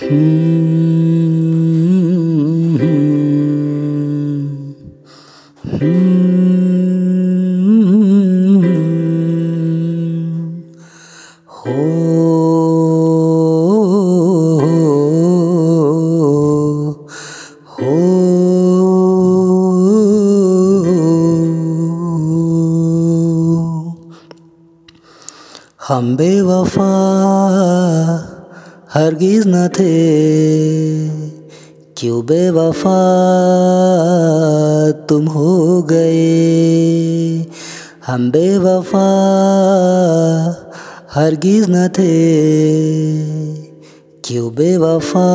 हम बेवफा हरगिज न थे। क्यों बेवफा तुम हो गए? हम बेवफा हरगिज न थे। क्यों बेवफा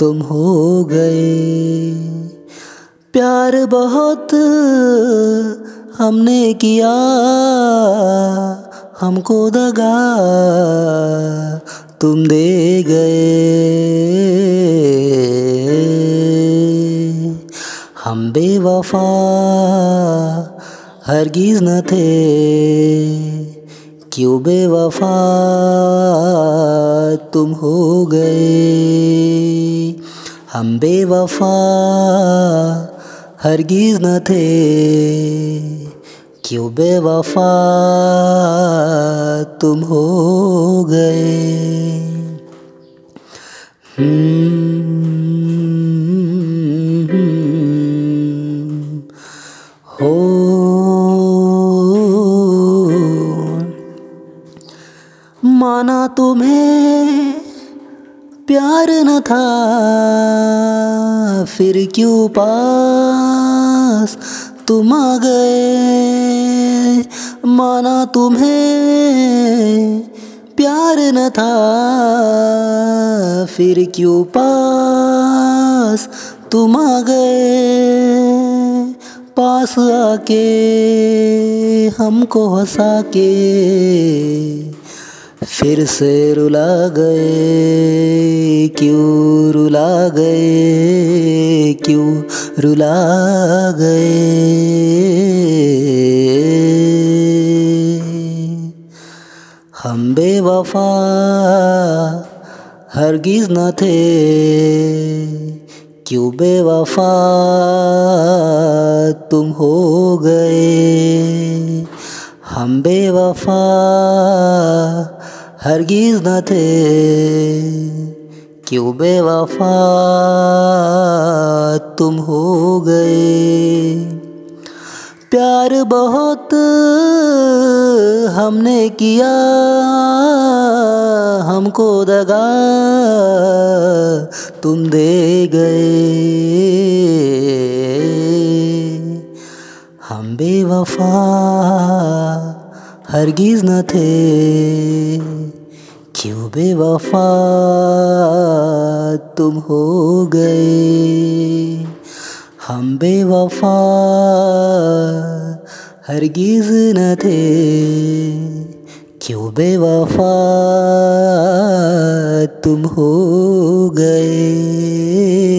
तुम हो गए? प्यार बहुत हमने किया। हमको दगा, तुम दे गए। हम बेवफा, हरगिज न थे। क्यों बेवफा, तुम हो गए। हम बेवफा, हरगिज न थे। क्यों बेवफा तुम हो गए? हो माना तुम्हें प्यार न था, फिर क्यों पास तुम आ गए? माना तुम्हें, प्यार न था, फिर क्यों पास तुम आ गए? पास आके हमको हंसा के फिर से रुला गए। क्यों रुला गए? क्यों रुला गए? बेवफा हरगिज न थे। क्यों बेवफा तुम हो गए? हम बेवफा हरगिज न थे। क्यों बेवफा तुम हो गए? प्यार बहुत हमने किया, हमको दगा, तुम दे गए। हम बेवफा, हरगिज न थे। क्यों बेवफा तुम हो गए? हम बेवफा हरगिज न थे। क्यों बेवफा तुम हो गए?